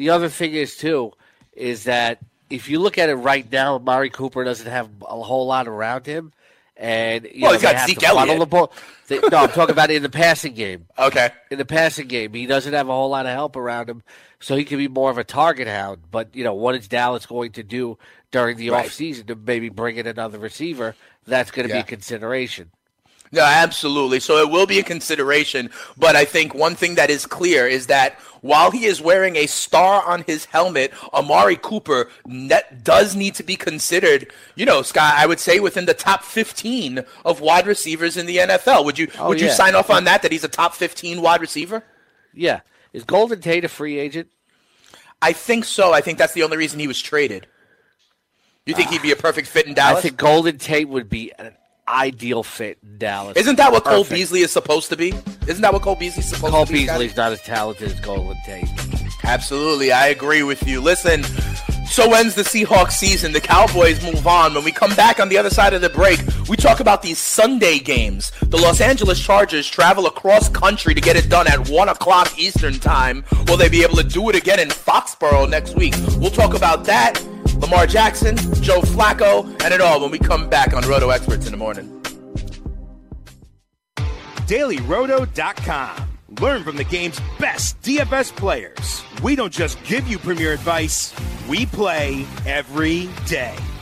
The other thing is too is that if you look at it right now, Mari Cooper doesn't have a whole lot around him, and you Well, know, he's got Zeke Elliott. the ball. They- no, I'm talking about in the passing game. Okay. In the passing game, he doesn't have a whole lot of help around him, so he can be more of a target hound. But you know, what is Dallas going to do during the Right. offseason to maybe bring in another receiver? That's going to Yeah. be a consideration. No, absolutely. So it will be a consideration, but I think one thing that is clear is that while he is wearing a star on his helmet, Amari Cooper net does need to be considered. You know, Scott, I would say within the top 15 of wide receivers in the NFL. Would you Oh, would you sign off on that? That he's a top 15 wide receiver? Yeah, is Golden Tate a free agent? I think so. I think that's the only reason he was traded. You think ah. he'd be a perfect fit in Dallas? I think Golden Tate would be an ideal fit in Dallas. Isn't that what Cole Beasley is supposed to be? Isn't that what Cole Beasley's supposed Cole to be? Scotty? Beasley's not as talented as Golden Tate. Absolutely, I agree with you. Listen, so ends the Seahawks season. The Cowboys move on. When we come back on the other side of the break, we talk about these Sunday games. The Los Angeles Chargers travel across country to get it done at 1 o'clock Eastern Time. Will they be able to do it again in Foxborough next week? We'll talk about that. Lamar Jackson, Joe Flacco, and it all when we come back on Roto Experts in the morning. DailyRoto.com. Learn from the game's best DFS players. We don't just give you premier advice, we play every day.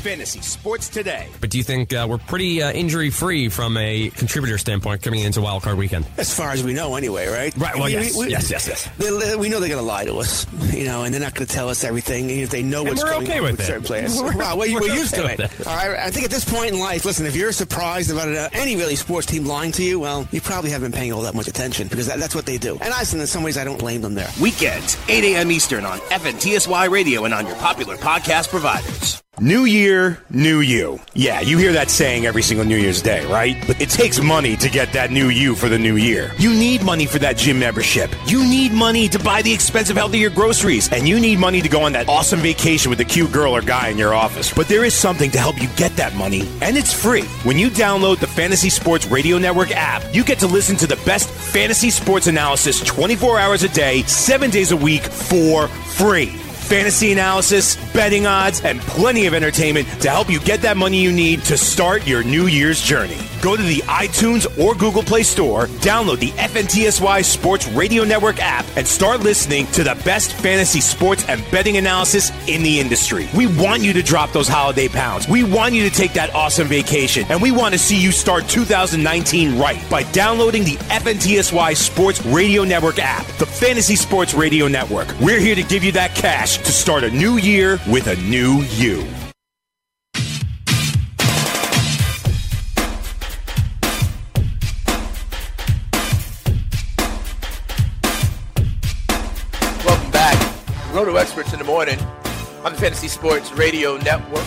Fantasy Sports Today. But do you think uh, we're pretty uh, injury free from a contributor standpoint coming into Wild Card Weekend? As far as we know, anyway, right? Right. Well, yes, we, yes, yes, yes. They, they, we know they're going to lie to us, you know, and they're not going to tell us everything. If they know And what's we're going okay on with with certain players, We're- wow, well, we're we're used okay to it. it. All right, I think at this point in life, listen, if you're surprised about uh, any really sports team lying to you, well, you probably haven't been paying all that much attention because that, that's what they do. And I, in some ways, I don't blame them there. Weekends, 8 a.m. Eastern on FNTSY Radio and on your popular podcast providers. New year, new you. Yeah, you hear that saying every single New Year's Day, right? But it takes money to get that new you for the new year. You need money for that gym membership. You need money to buy the expensive, healthier groceries. And you need money to go on that awesome vacation with the cute girl or guy in your office. But there is something to help you get that money, and it's free. When you download the Fantasy Sports Radio Network app, you get to listen to the best fantasy sports analysis 24 hours a day, 7 days a week for free. Fantasy analysis, betting odds, and plenty of entertainment to help you get that money you need to start your New Year's journey. Go to the iTunes or Google Play Store, download the FNTSY Sports Radio Network app, and start listening to the best fantasy sports and betting analysis in the industry. We want you to drop those holiday pounds. We want you to take that awesome vacation, and we want to see you start 2019 right by downloading the FNTSY Sports Radio Network app, the Fantasy Sports Radio Network. We're here to give you that cash to start a new year with a new you. Welcome back. Roto Experts in the morning on the Fantasy Sports Radio Network.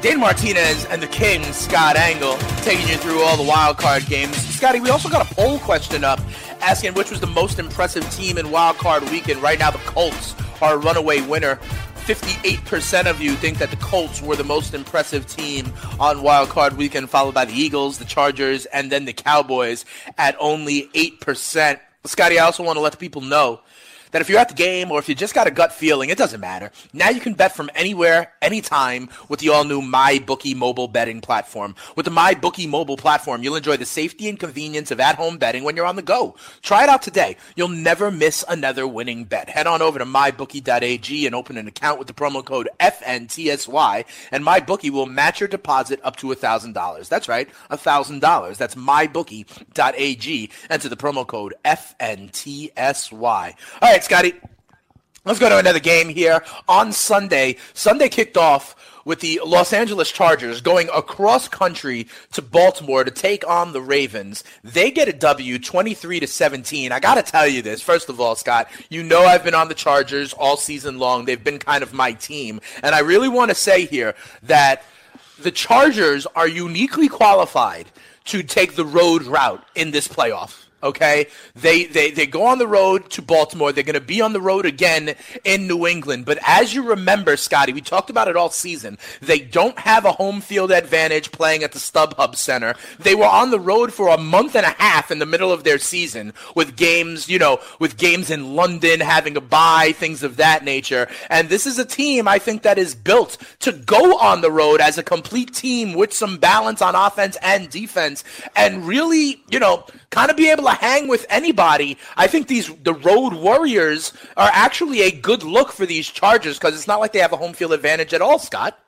Dane Martinez and the King, Scott Engel, taking you through all the wild card games. Scotty, we also got a poll question up asking which was the most impressive team in wild card weekend. Right now, the Colts a runaway winner. 58% of you think that the Colts were the most impressive team on wild card weekend, followed by the Eagles, the Chargers, and then the Cowboys at only 8%. Scotty, I also want to let the people know that if you're at the game or if you just got a gut feeling, it doesn't matter. Now you can bet from anywhere, anytime with the all-new MyBookie mobile betting platform. With the MyBookie mobile platform, you'll enjoy the safety and convenience of at-home betting when you're on the go. Try it out today. You'll never miss another winning bet. Head on over to mybookie.ag and open an account with the promo code FNTSY, and MyBookie will match your deposit up to $1,000. That's right, $1,000. That's mybookie.ag. Enter the promo code FNTSY. All right, Scotty. Let's go to another game here on Sunday. Sunday kicked off with the Los Angeles Chargers going across country to Baltimore to take on the Ravens. They get a W 23 to 17. I got to tell you this. First of all, Scott, you know I've been on the Chargers all season long. They've been kind of my team. And I really want to say here that the Chargers are uniquely qualified to take the road route in this playoff. Okay, they they they go on the road to Baltimore. They're going to be on the road again in New England. But as you remember, Scotty, we talked about it all season. They don't have a home field advantage playing at the StubHub Center. They were on the road for a month and a half in the middle of their season with games, you know, with games in London, having a bye, things of that nature. And this is a team I think that is built to go on the road as a complete team with some balance on offense and defense, and really, you know, kind of be able to hang with anybody. I think these the road warriors are actually a good look for these Chargers because it's not like they have a home field advantage at all, Scott.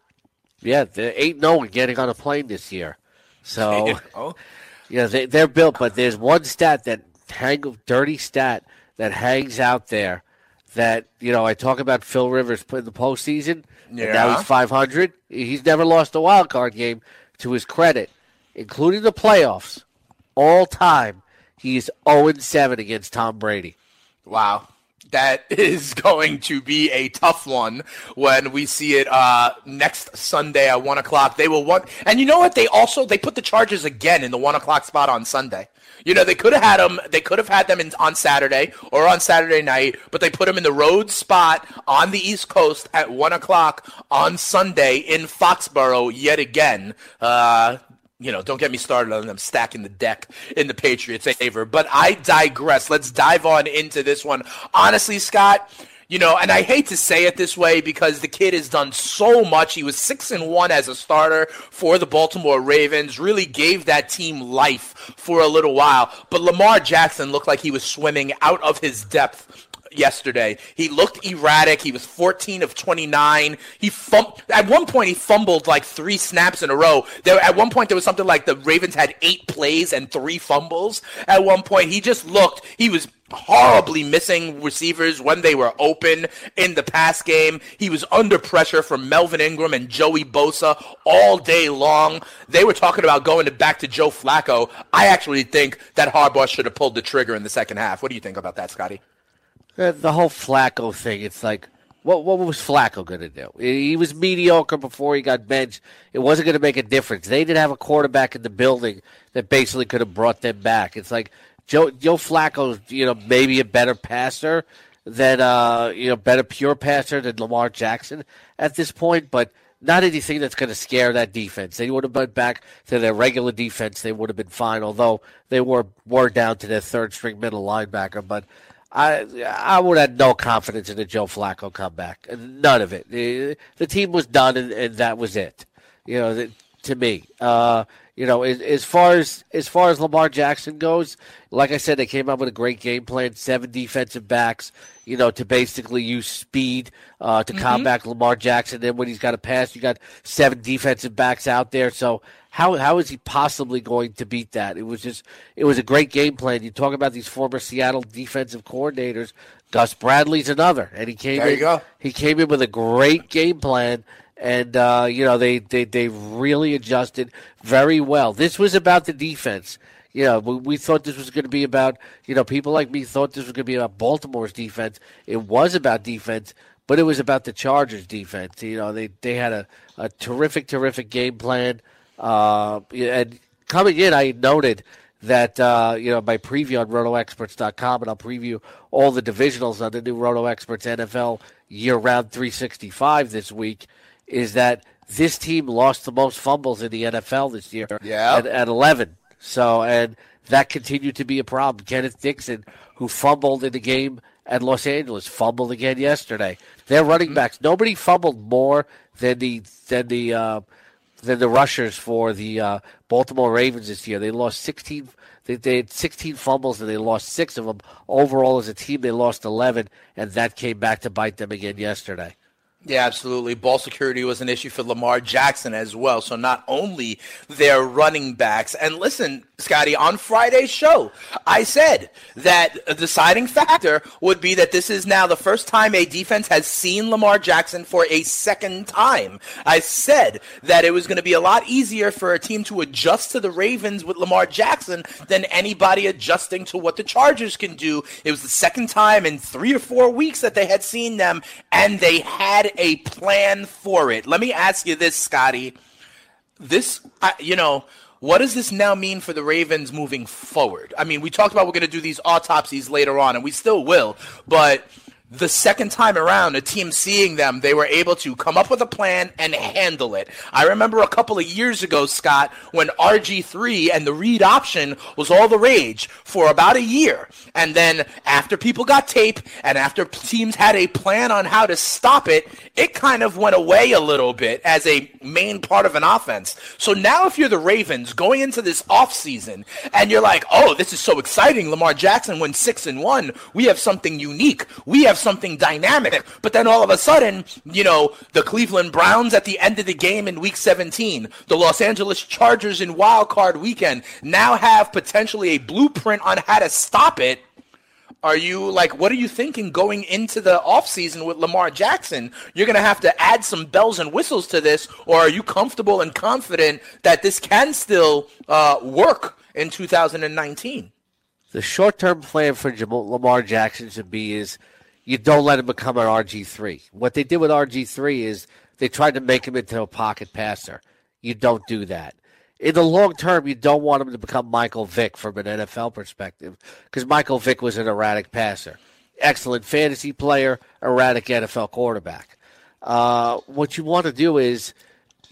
Yeah, there ain't no one getting on a plane this year. So yeah, they, they're built. But there's one stat that hang dirty stat that hangs out there that you know I talk about Phil Rivers in the postseason. And now Yeah. he's 500. He's never lost a wild card game. To his credit, including the playoffs, all time, he's 0 7 against Tom Brady. Wow. That is going to be a tough one when we see it uh, next Sunday at one o'clock. They will want, and you know what? They also they put the Chargers again in the one o'clock spot on Sunday. You know they could have had them. They could have had them in, on Saturday or on Saturday night, but they put them in the road spot on the East Coast at one o'clock on Sunday in Foxborough yet again. Uh, you know, don't get me started on them stacking the deck in the Patriots' favor. But I digress. Let's dive on into this one. Honestly, Scott, you know, and I hate to say it this way because the kid has done so much. He was six and one as a starter for the Baltimore Ravens, really gave that team life for a little while. But Lamar Jackson looked like he was swimming out of his depth yesterday. He looked erratic. He was 14 of 29. He fum- at one point he fumbled like three snaps in a row. There at one point there was something like the Ravens had eight plays and three fumbles. At one point he just looked he was horribly missing receivers when they were open in the pass game. He was under pressure from Melvin Ingram and Joey Bosa all day long. They were talking about going to back to Joe Flacco. I actually think that Harbaugh should have pulled the trigger in the second half. What do you think about that, Scotty? Uh, the whole Flacco thing, it's like, what what was Flacco going to do? He was mediocre before he got benched. It wasn't going to make a difference. They didn't have a quarterback in the building that basically could have brought them back. It's like Joe Joe Flacco, you know, maybe a better passer than uh, you know, better pure passer than Lamar Jackson at this point, but not anything that's going to scare that defense. They would have been back to their regular defense. They would have been fine, although they were were down to their third string middle linebacker. But I I would have no confidence in the Joe Flacco comeback. None of it. The, the team was done, and, and, that was it. You know, the, to me, uh, you know, as, as, far as as far as Lamar Jackson goes, like I said, they came up with a great game plan. Seven defensive backs, you know, to basically use speed uh, to mm-hmm. combat Lamar Jackson. Then when he's got a pass, you got seven defensive backs out there. So how how is he possibly going to beat that? It was just it was a great game plan. You talk about these former Seattle defensive coordinators. Gus Bradley's another, and he came there in. You go. He came in with a great game plan, and uh, you know they, they they really adjusted very well. This was about the defense. You know, we, we thought this was going to be about you know people like me thought this was going to be about Baltimore's defense. It was about defense, but it was about the Chargers' defense. You know, they they had a, a terrific terrific game plan. Uh, and coming in, I noted that uh, you know my preview on RotoExperts.com, and I'll preview all the divisionals on the new Roto Experts NFL Year Round 365 this week. Is that this team lost the most fumbles in the NFL this year? Yeah, at, at 11. So and that continued to be a problem. Kenneth Dixon, who fumbled in the game at Los Angeles, fumbled again yesterday. Their running mm-hmm. backs, nobody fumbled more than the than the uh, than the rushers for the uh, Baltimore Ravens this year. They lost 16. They, they, had 16 fumbles and they lost six of them. Overall, as a team, they lost 11, and that came back to bite them again yesterday. Yeah, absolutely. Ball security was an issue for Lamar Jackson as well. So not only their running backs, and listen, Scotty, on Friday's show, I said that a deciding factor would be that this is now the first time a defense has seen Lamar Jackson for a second time. I said that it was going to be a lot easier for a team to adjust to the Ravens with Lamar Jackson than anybody adjusting to what the Chargers can do. It was the second time in three or four weeks that they had seen them, and they had a plan for it. Let me ask you this, Scotty. This, you know, what does this now mean for the Ravens moving forward? I mean, we talked about we're going to do these autopsies later on, and we still will, but the second time around, a team seeing them, they were able to come up with a plan and handle it. I remember a couple of years ago, Scott, when RG3 and the read option was all the rage for about a year. And then after people got tape and after teams had a plan on how to stop it, it kind of went away a little bit as a main part of an offense. So now if you're the Ravens going into this offseason and you're like, oh, this is so exciting. Lamar Jackson went 6 and 1. We have something unique. We have something dynamic. But then all of a sudden, you know, the Cleveland Browns at the end of the game in week 17, the Los Angeles Chargers in wild card weekend now have potentially a blueprint on how to stop it. Are you like, what are you thinking going into the offseason with Lamar Jackson? You're going to have to add some bells and whistles to this, or are you comfortable and confident that this can still uh, work in 2019? The short term plan for Lamar Jackson to be is you don't let him become an RG3. What they did with RG3 is they tried to make him into a pocket passer. You don't do that. In the long term, you don't want him to become Michael Vick from an NFL perspective because Michael Vick was an erratic passer. Excellent fantasy player, erratic NFL quarterback. Uh, what you want to do is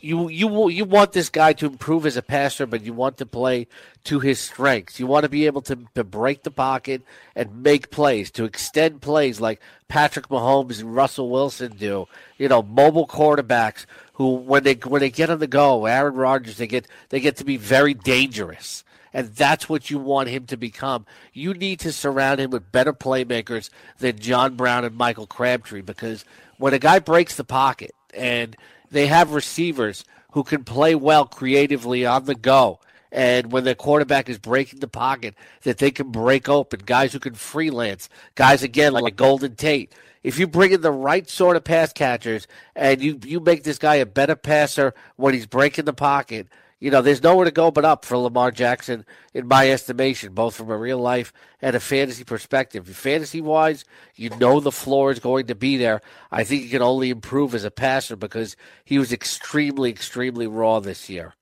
you you you want this guy to improve as a passer, but you want to play to his strengths. You want to be able to, to break the pocket and make plays, to extend plays like Patrick Mahomes and Russell Wilson do. You know, mobile quarterbacks who when they when they get on the go, Aaron Rodgers, they get they get to be very dangerous. And that's what you want him to become. You need to surround him with better playmakers than John Brown and Michael Crabtree because when a guy breaks the pocket and they have receivers who can play well creatively on the go. And when the quarterback is breaking the pocket, that they can break open. Guys who can freelance. Guys, again, like Golden Tate. If you bring in the right sort of pass catchers and you, you make this guy a better passer when he's breaking the pocket, you know, there's nowhere to go but up for Lamar Jackson, in my estimation, both from a real life and a fantasy perspective. Fantasy wise, you know the floor is going to be there. I think he can only improve as a passer because he was extremely, extremely raw this year.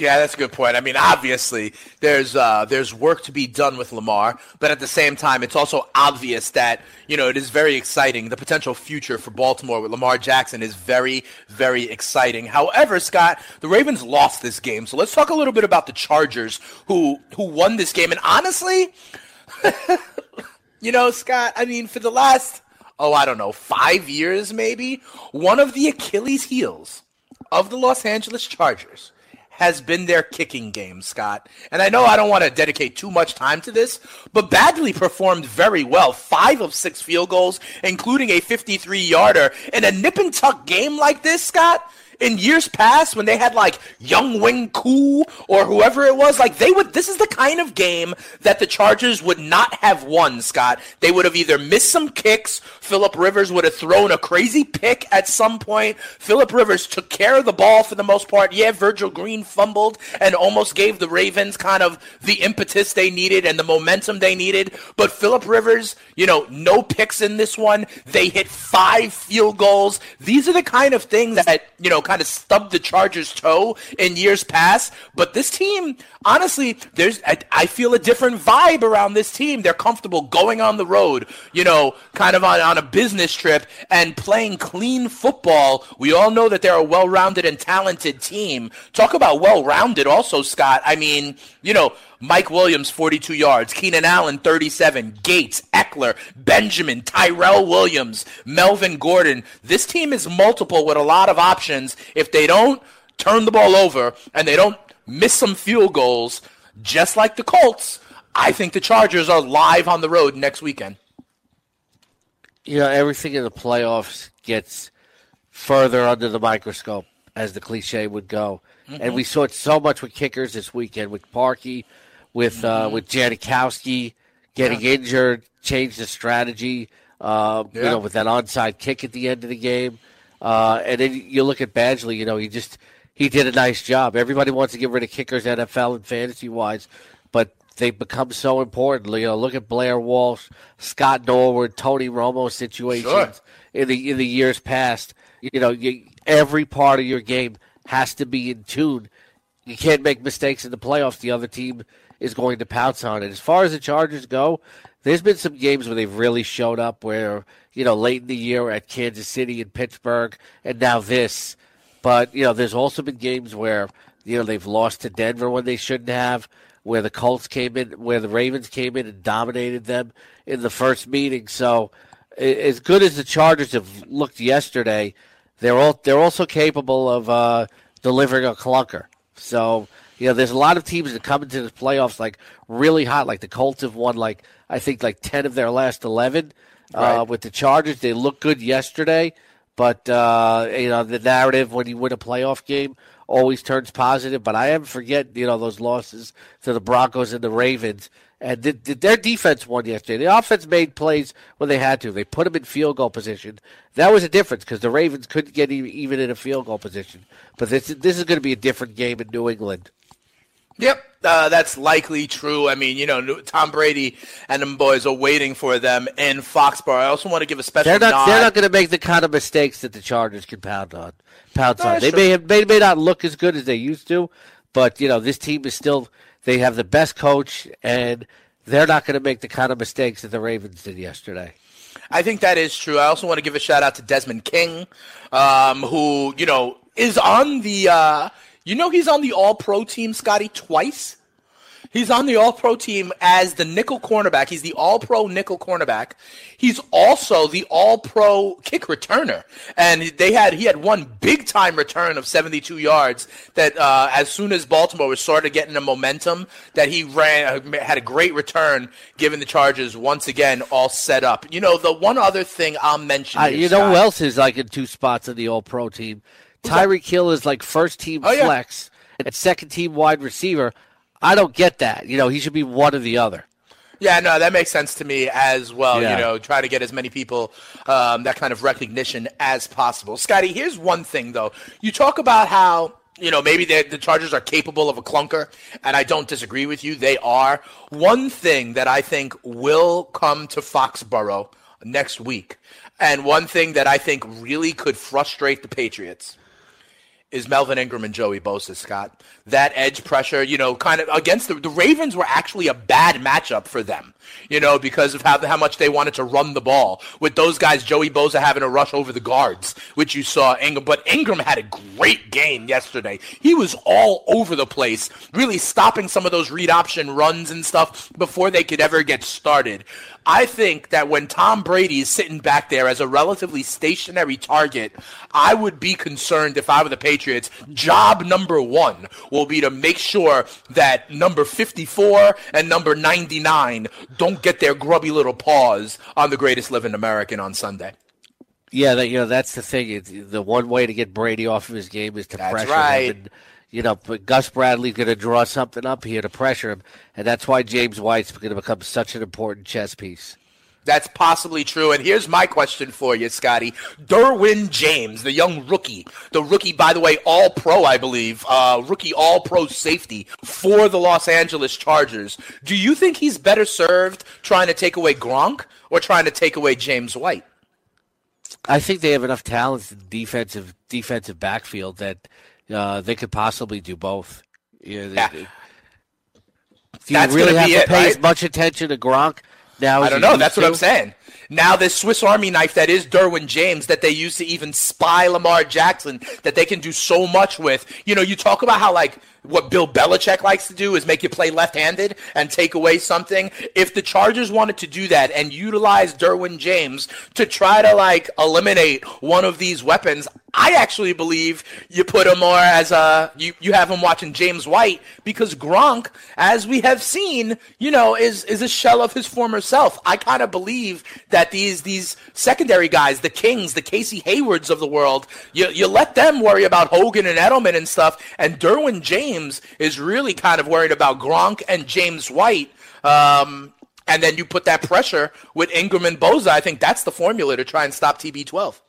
Yeah, that's a good point. I mean, obviously, there's uh, there's work to be done with Lamar, but at the same time, it's also obvious that you know it is very exciting. The potential future for Baltimore with Lamar Jackson is very, very exciting. However, Scott, the Ravens lost this game, so let's talk a little bit about the Chargers, who who won this game. And honestly, you know, Scott, I mean, for the last oh, I don't know, five years maybe, one of the Achilles heels of the Los Angeles Chargers has been their kicking game, Scott. And I know I don't want to dedicate too much time to this, but Badgley performed very well. Five of six field goals, including a 53 yarder. In a nip and tuck game like this, Scott, in years past when they had like Younghoe Koo or whoever it was, like they would. This is the kind of game that the Chargers would not have won. Scott, they would have either missed some kicks. Philip Rivers would have thrown a crazy pick at some point. Philip Rivers took care of the ball for the most part. Yeah, Virgil Green fumbled and almost gave the Ravens kind of the impetus they needed and the momentum they needed. But Philip Rivers, you know, no picks in this one. They hit five field goals. These are the kind of things that you know kind of stubbed the Chargers' toe in years past. But this team, honestly, there's I, I, feel a different vibe around this team. They're comfortable going on the road, you know, kind of on, on a business trip and playing clean football. We all know that they're a well-rounded and talented team. Talk about well-rounded also, Scott. I mean, you know, Mike Williams, 42 yards. Keenan Allen, 37. Gates, Ekeler, Benjamin, Tyrell Williams, Melvin Gordon. This team is multiple with a lot of options. If they don't turn the ball over and they don't miss some field goals, just like the Colts, I think the Chargers are live on the road next weekend. You know, everything in the playoffs gets further under the microscope, as the cliche would go. Mm-hmm. And we saw it so much with kickers this weekend with Parkey, with uh, mm-hmm. with Janikowski getting yeah. injured, changed the strategy. Uh, yeah. You know, with that onside kick at the end of the game, uh, and then you look at Badgley. You know, he just he did a nice job. Everybody wants to get rid of kickers, NFL and fantasy wise, but they've become so important. You know, look at Blair Walsh, Scott Norwood, Tony Romo situations sure. in the in the years past. You know, you, every part of your game has to be in tune. You can't make mistakes in the playoffs. The other team is going to pounce on it. As far as the Chargers go, there's been some games where they've really showed up where, you know, late in the year at Kansas City and Pittsburgh, and now this. But, you know, there's also been games where, you know, they've lost to Denver when they shouldn't have, where the Colts came in, where the Ravens came in and dominated them in the first meeting. So, as good as the Chargers have looked yesterday, they're all they're also capable of uh, delivering a clunker. So you know, there's a lot of teams that come into the playoffs like really hot. Like the Colts have won like I think like ten of their last eleven. Uh, right. Uh, with the Chargers, they looked good yesterday, but uh, you know the narrative when you win a playoff game always turns positive. But I am forget you know those losses to the Broncos and the Ravens. And the, their defense won yesterday. The offense made plays when they had to. They put them in field goal position. That was a difference because the Ravens couldn't get even in a field goal position. But this this is going to be a different game in New England. Yep, uh, that's likely true. I mean, you know, Tom Brady and them boys are waiting for them in Foxborough. I also want to give a special. They're not. Nod. They're not going to make the kind of mistakes that the Chargers can pound on. Pound no, on. They may have, may may not look as good as they used to, but you know, this team is still. They have the best coach, and they're not going to make the kind of mistakes that the Ravens did yesterday. I think that is true. I also want to give a shout out to Desmond King, um, who, you know, is on the. Uh, you know, he's on the All Pro team, Scotty, twice. He's on the All Pro team as the nickel cornerback. He's the All Pro nickel cornerback. He's also the All Pro kick returner, and they had he had one big time return of 72 yards. That uh, as soon as Baltimore was sort of getting the momentum, that he ran had a great return, giving the Chargers once again all set up. You know, the one other thing I'll mention. Uh, you know who else is like in two spots in the All Pro team? Tyreek Hill is like first team Oh, yeah. flex and second team wide receiver. I don't get that. You know, he should be one or the other. Yeah, no, that makes sense to me as well. Yeah. You know, try to get as many people um, that kind of recognition as possible. Scotty, here's one thing though. You talk about how you know maybe the the Chargers are capable of a clunker, and I don't disagree with you. They are. One thing that I think will come to Foxborough next week, and one thing that I think really could frustrate the Patriots is Melvin Ingram and Joey Bosa, Scott. That edge pressure, you know, kind of against the, the Ravens were actually a bad matchup for them, you know, because of how, how much they wanted to run the ball. With those guys, Joey Bosa having to rush over the guards, which you saw Ingram. But Ingram had a great game yesterday. He was all over the place, really stopping some of those read option runs and stuff before they could ever get started. I think that when Tom Brady is sitting back there as a relatively stationary target, I would be concerned if I were the Patriots. Job number one will be to make sure that number 54 and number 99 don't get their grubby little paws on the greatest living American on Sunday. Yeah, that, you know that's the thing. It's, the one way to get Brady off of his game is to That's pressure right. him. And, you know, Gus Bradley's going to draw something up here to pressure him, and that's why James White's going to become such an important chess piece. That's possibly true. And here's my question for you, Scotty. Derwin James, the young rookie, the rookie, by the way, all pro, I believe, uh, rookie all pro safety for the Los Angeles Chargers. Do you think he's better served trying to take away Gronk or trying to take away James White? I think they have enough talent in defensive defensive backfield that uh, they could possibly do both. Yeah, they- Yeah. they- do you That's really have be to it, pay right? as much attention to Gronk now? I don't know. That's what I'm saying. Now this Swiss Army knife that is Derwin James that they used to even spy Lamar Jackson that they can do so much with. You know, you talk about how like what Bill Belichick likes to do is make you play left-handed and take away something. If the Chargers wanted to do that and utilize Derwin James to try to like eliminate one of these weapons, I actually believe you put him more as a you, you have him watching James White because Gronk, as we have seen, you know, is is a shell of his former self. I kind of believe that these these secondary guys, the Kings, the Casey Haywards of the world, you you let them worry about Hogan and Edelman and stuff, and Derwin James is really kind of worried about Gronk and James White. Um, and then you put that pressure with Ingram and Bosa. I think that's the formula to try and stop TB12.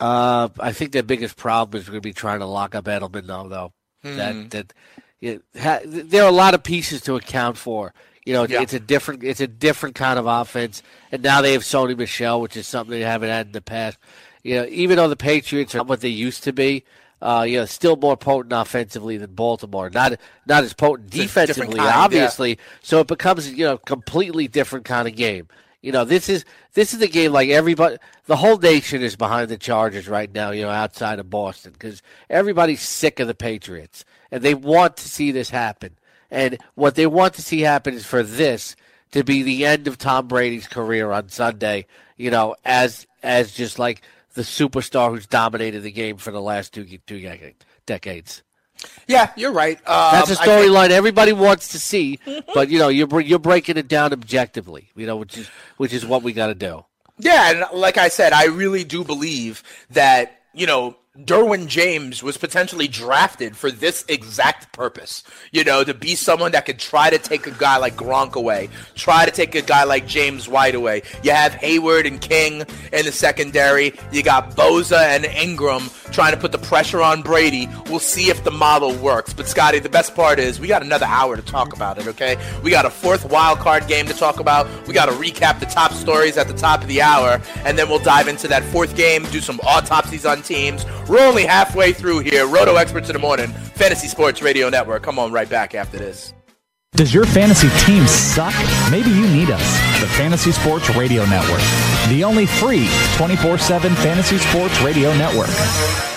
Uh, I think their biggest problem is going to be trying to lock up Edelman, though. Though Hmm. that that yeah, ha, there are a lot of pieces to account for. You know, Yeah. it's a different it's a different kind of offense, and now they have Sony Michel, which is something they haven't had in the past. You know, even though the Patriots are what they used to be, uh, you know, still more potent offensively than Baltimore. Not not as potent a defensively, kind, yeah. obviously. So it becomes you know completely different kind of game. You know, this is this is the game like everybody, the whole nation is behind the Chargers right now. You know, outside of Boston, because everybody's sick of the Patriots and they want to see this happen. And what they want to see happen is for this to be the end of Tom Brady's career on Sunday. You know, as as just like the superstar who's dominated the game for the last two two decades. Yeah, you're right. Um, That's a think- storyline everybody wants to see, but you know you're you're breaking it down objectively. You know, which is which is what we got to do. Yeah, and like I said, I really do believe that, you know, Derwin James was potentially drafted for this exact purpose. You know, to be someone that could try to take a guy like Gronk away, try to take a guy like James White away. You have Hayward and King in the secondary. You got Bosa and Ingram trying to put the pressure on Brady. We'll see if the model works. But Scotty, the best part is we got another hour to talk about it, okay? We got a fourth wild card game to talk about. We got to recap the top stories at the top of the hour, and then we'll dive into that fourth game, do some autopsies on teams. We're only halfway through here. Roto Experts in the Morning, Fantasy Sports Radio Network. Come on right back after this. Does your fantasy team suck? Maybe you need us. The Fantasy Sports Radio Network. The only free 24 7 fantasy sports radio network.